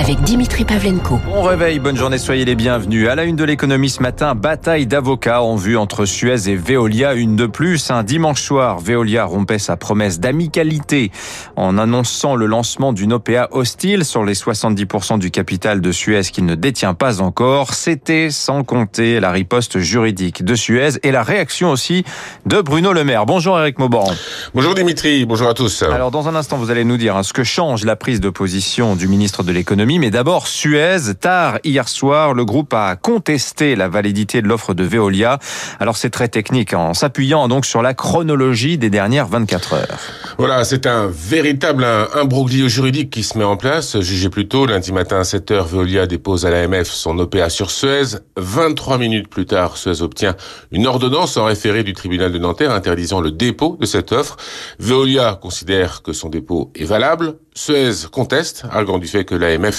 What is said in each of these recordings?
avec Dimitri Pavlenko. Bon réveil, bonne journée, soyez les bienvenus. À la une de l'économie ce matin, bataille d'avocats en vue entre Suez et Veolia, une de plus. Un dimanche soir, Veolia rompait sa promesse d'amicalité en annonçant le lancement d'une OPA hostile sur les 70% du capital de Suez qu'il ne détient pas encore. C'était sans compter la riposte juridique de Suez et la réaction aussi de Bruno Le Maire. Bonjour Eric Mauban. Bonjour Dimitri, bonjour à tous. Alors dans un instant, vous allez nous dire hein, ce que change la prise de position du ministre de l'économie mais d'abord, Suez, tard hier soir, le groupe a contesté la validité de l'offre de Veolia. Alors c'est très technique, en s'appuyant donc sur la chronologie des dernières 24 heures. Voilà, c'est un véritable imbroglio juridique qui se met en place. Jugé plus tôt, lundi matin à 7h, Veolia dépose à l'AMF son OPA sur Suez. 23 minutes plus tard, Suez obtient une ordonnance en référé du tribunal de Nanterre interdisant le dépôt de cette offre. Veolia considère que son dépôt est valable. Suez conteste, arguant du fait que l'AMF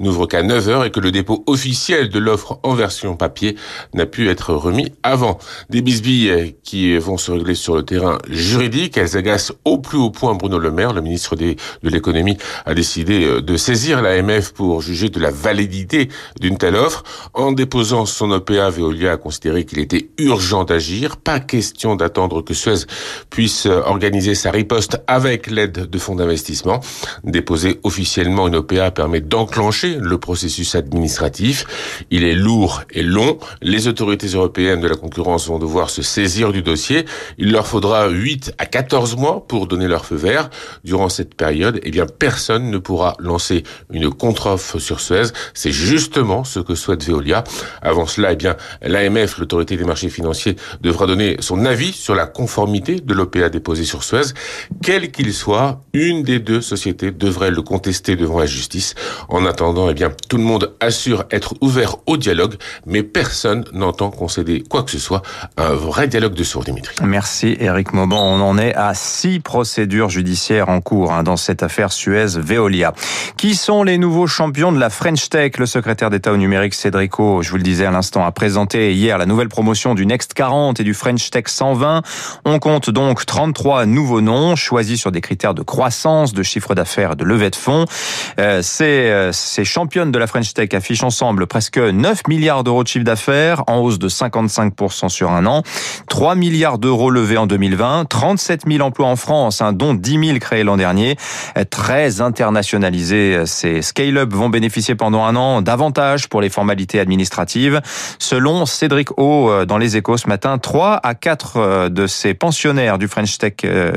n'ouvre qu'à 9 heures et que le dépôt officiel de l'offre en version papier n'a pu être remis avant. Des bisbilles qui vont se régler sur le terrain juridique, elles agacent au plus haut point Bruno Le Maire, le ministre de l'économie, a décidé euh, de saisir l'AMF pour juger de la validité d'une telle offre. En déposant son OPA, Veolia a considéré qu'il était urgent d'agir, pas question d'attendre que Suez puisse euh, organiser sa riposte avec l'aide de fonds d'investissement. Déposer officiellement une OPA permet d'enclencher le processus administratif. Il est lourd et long. Les autorités européennes de la concurrence vont devoir se saisir du dossier. Il leur faudra 8 à 14 mois pour donner leur feu vert. Durant cette période, eh bien, personne ne pourra lancer une contre-offre sur Suez. C'est justement ce que souhaite Veolia. Avant cela, eh bien, l'AMF, l'autorité des marchés financiers, devra donner son avis sur la conformité de l'OPA déposée sur Suez. Quel qu'il soit, une des deux sociétés devrait le contester devant la justice. En attendant, eh bien, tout le monde assure être ouvert au dialogue, mais personne n'entend concéder quoi que ce soit. Un vrai dialogue de sourds, Dimitri. Merci Eric Mauban. On en est à six procédures judiciaires en cours hein, dans cette affaire Suez-Veolia. Qui sont les nouveaux champions de la French Tech? Le secrétaire d'État au numérique Cédrico, je vous le disais à l'instant, a présenté hier la nouvelle promotion du Next 40 et du French Tech 120. On compte donc 33 nouveaux noms choisis sur des critères de croissance, de chiffre d'affaires de levée de fonds. Euh, ces, euh, ces championnes de la French Tech affichent ensemble presque 9 milliards d'euros de chiffre d'affaires, en hausse de 55% sur un an, 3 milliards d'euros levés en 2020, 37 000 emplois en France, hein, dont 10 000 créés l'an dernier, euh, très internationalisés. Ces scale-up vont bénéficier pendant un an davantage pour les formalités administratives. Selon Cédric O dans les échos ce matin, 3 à 4 de ces pensionnaires du French Tech,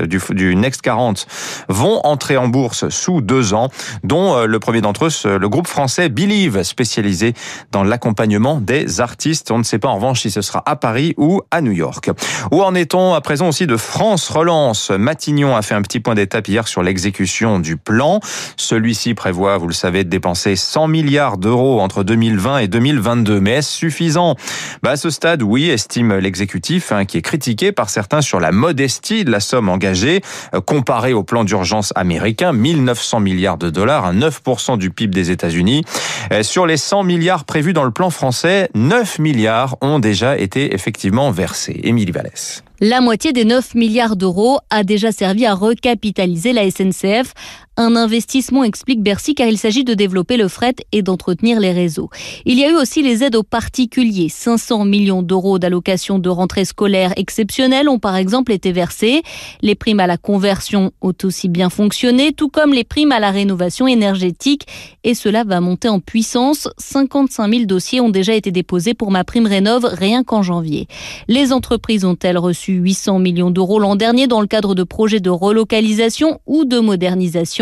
du, Next 40 vont entrer en bourse sous deux ans, dont euh, le premier d'entre eux, le groupe français Believe, spécialisé dans l'accompagnement des artistes. On ne sait pas en revanche si ce sera à Paris ou à New York. Où en est-on à présent aussi de France Relance? Matignon a fait un petit point d'étape hier sur l'exécution du plan. Celui-ci prévoit, vous le savez, de dépenser 100 milliards d'euros entre 2020 et 2022. Mais est-ce suffisant? Bah, À ce stade, oui, estime l'exécutif, hein, qui est critiqué par certains sur la modestie de la somme engagée, euh, comparée au plan d'urgence américain, 900 milliards de dollars, 9% du PIB des États-Unis. Euh, sur les 100 milliards prévus dans le plan français, 9 milliards ont déjà été effectivement versés. Émilie Vallès. La moitié des 9 milliards d'euros a déjà servi à recapitaliser la SNCF. Un investissement explique Bercy car il s'agit de développer le fret et d'entretenir les réseaux. Il y a eu aussi les aides aux particuliers. 500 millions d'euros d'allocations de rentrée scolaire exceptionnelles ont par exemple été versés. Les primes à la conversion ont aussi bien fonctionné, tout comme les primes à la rénovation énergétique. Et cela va monter en puissance. 55 000 dossiers ont déjà été déposés pour ma prime rénove rien qu'en janvier. Les entreprises ont-elles reçu 800 millions d'euros l'an dernier dans le cadre de projets de relocalisation ou de modernisation?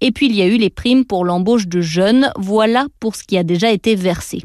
Et puis il y a eu les primes pour l'embauche de jeunes. Voilà pour ce qui a déjà été versé.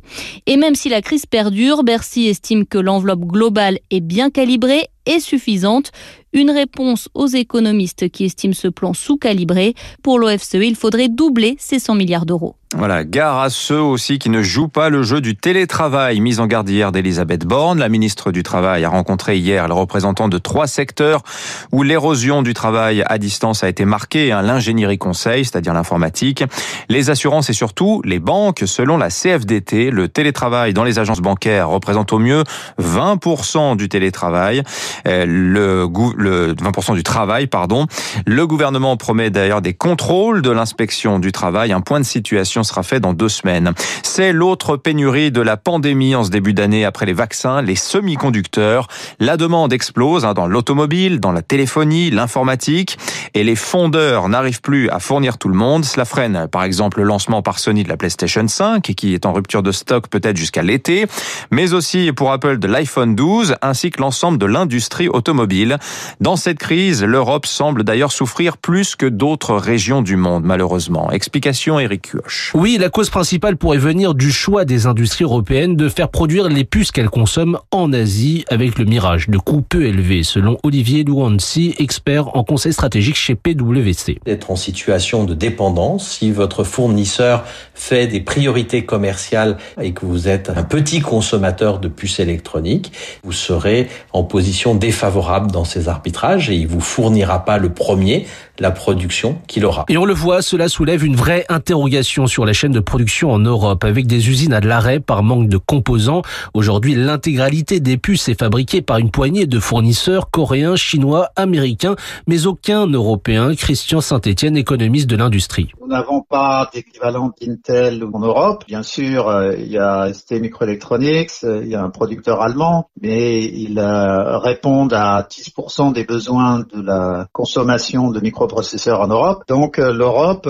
Et même si la crise perdure, Bercy estime que l'enveloppe globale est bien calibrée et suffisante. Une réponse aux économistes qui estiment ce plan sous-calibré. Pour l'OFCE, il faudrait doubler ces 100 milliards d'euros. Voilà, gare à ceux aussi qui ne jouent pas le jeu du télétravail. Mise en garde hier d'Elisabeth Borne, la ministre du Travail a rencontré hier le représentant de trois secteurs où l'érosion du travail à distance a été marquée. Hein, l'ingénierie conseil, c'est-à-dire l'informatique, les assurances et surtout les banques. Selon la CFDT, le télétravail dans les agences bancaires représente au mieux 20% du télétravail, euh, le, le 20% du travail, pardon. Le gouvernement promet d'ailleurs des contrôles de l'inspection du travail, un point de situation sera fait dans deux semaines. C'est l'autre pénurie de la pandémie en ce début d'année après les vaccins, les semi-conducteurs. La demande explose hein, dans l'automobile, dans la téléphonie, l'informatique et les fondeurs n'arrivent plus à fournir tout le monde. Cela freine par exemple le lancement par Sony de la PlayStation 5 qui est en rupture de stock peut-être jusqu'à l'été, mais aussi pour Apple de l'iPhone 12 ainsi que l'ensemble de l'industrie automobile. Dans cette crise, l'Europe semble d'ailleurs souffrir plus que d'autres régions du monde malheureusement. Explication Eric Kioch. Oui, la cause principale pourrait venir du choix des industries européennes de faire produire les puces qu'elles consomment en Asie avec le mirage de coûts peu élevés, selon Olivier Louancy, expert en conseil stratégique chez PwC. Être en situation de dépendance, si votre fournisseur fait des priorités commerciales et que vous êtes un petit consommateur de puces électroniques, vous serez en position défavorable dans ces arbitrages et il vous fournira pas le premier la production qu'il aura. Et on le voit, cela soulève une vraie interrogation sur la chaîne de production en Europe, avec des usines à l'arrêt par manque de composants. Aujourd'hui, l'intégralité des puces est fabriquée par une poignée de fournisseurs coréens, chinois, américains, mais aucun européen. Christian Saint-Etienne, économiste de l'industrie. Nous n'avons pas d'équivalent d'Intel en Europe. Bien sûr, euh, il y a ST Microelectronics, euh, il y a un producteur allemand, mais ils euh, répondent à 10% des besoins de la consommation de microprocesseurs en Europe. Donc l'Europe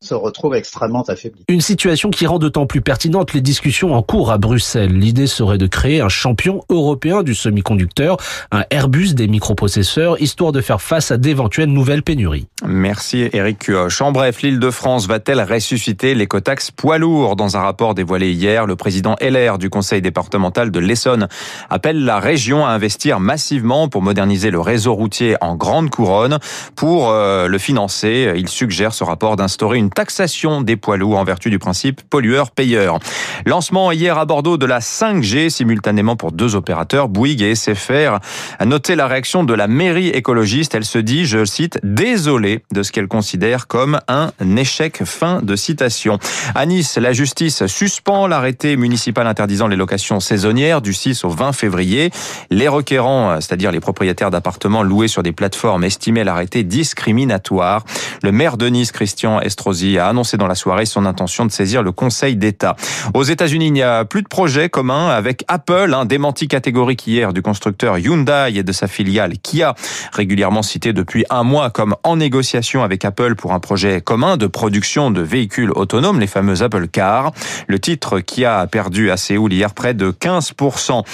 se retrouve extrêmement affaiblie. Une situation qui rend d'autant plus pertinente les discussions en cours à Bruxelles. L'idée serait de créer un champion européen du semi-conducteur, un Airbus des microprocesseurs, histoire de faire face à d'éventuelles nouvelles pénuries. Merci Eric Cuoche. En bref, l'île de France va-t-elle ressusciter l'écotaxe poids lourd? Dans un rapport dévoilé hier, le président LR du conseil départemental de l'Essonne appelle la région à investir massivement pour moderniser le réseau routier en grande couronne. Pour euh, le financer, il suggère ce rapport d'instaurer une taxation des poids lourds en vertu du principe pollueur-payeur. Lancement hier à Bordeaux de la 5G simultanément pour deux opérateurs, Bouygues et SFR. A noté la réaction de la mairie écologiste. Elle se dit, je cite, désolée de ce qu'elle considère comme un échec. Fin de citation. À Nice, la justice suspend l'arrêté municipal interdisant les locations saisonnières du 6 au 20 février. Les requérants, c'est-à-dire les propriétaires d'appartements loués sur des plateformes, estimaient l'arrêté discriminatoire. Le maire de Nice, Christian Estrosi, a annoncé dans la soirée son intention de saisir le Conseil d'État. Aux États-Unis, il n'y a plus de projet commun avec Apple, un démenti catégorique hier du constructeur Hyundai et de sa filiale Kia, régulièrement cité depuis un mois comme en négociation avec Apple pour un projet commun de production de véhicules autonomes, les fameux Apple Cars. Le titre Kia a perdu à Séoul hier près de 15%.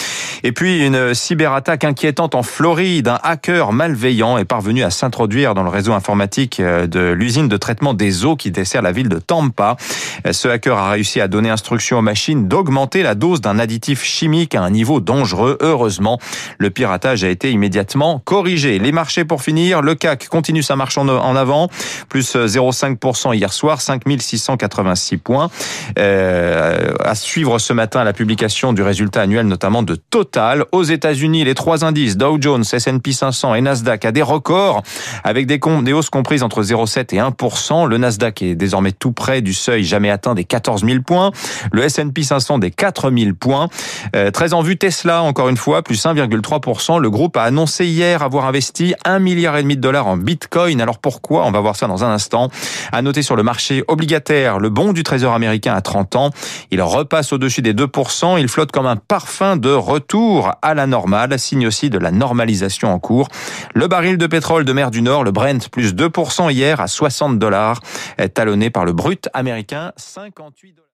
Et puis une cyberattaque inquiétante en Floride. Un hacker malveillant est parvenu à s'introduire dans le réseau informatique de l'usine de traitement des eaux qui dessert la ville de Tampa. Ce hacker a réussi à donner instruction aux machines d'augmenter la dose d'un additif chimique à un niveau dangereux. Heureusement, le piratage a été immédiatement corrigé. Les marchés pour finir, le CAC continue sa marche en avant, plus 0,5% hier soir, 5686 points. Euh, à suivre ce matin la publication du résultat annuel notamment de Total. Aux États-Unis, les trois indices Dow Jones, S&P 500 et Nasdaq à des records avec des, des hausses comprises entre 0,7 et 1%. Le Nasdaq est désormais tout près du seuil jamais atteint des 14 000 points. Le S&P 500 des 4 000 points. Euh, très en vue Tesla, encore une fois, plus 1,3%. Le groupe a annoncé hier avoir investi 1 milliard et demi de dollars en Bitcoin. Alors pourquoi? On va voir ça dans un instant. À noter sur le marché obligataire, le bon du Trésor américain à 30 ans. Il repasse au-dessus des 2%. Il flotte comme un parfum de retour à la normale, signe aussi de la normalisation en cours. Le baril de pétrole de mer du Nord, le Brent, plus 2% hier à 60 dollars, talonné par le brut américain, 58 dollars.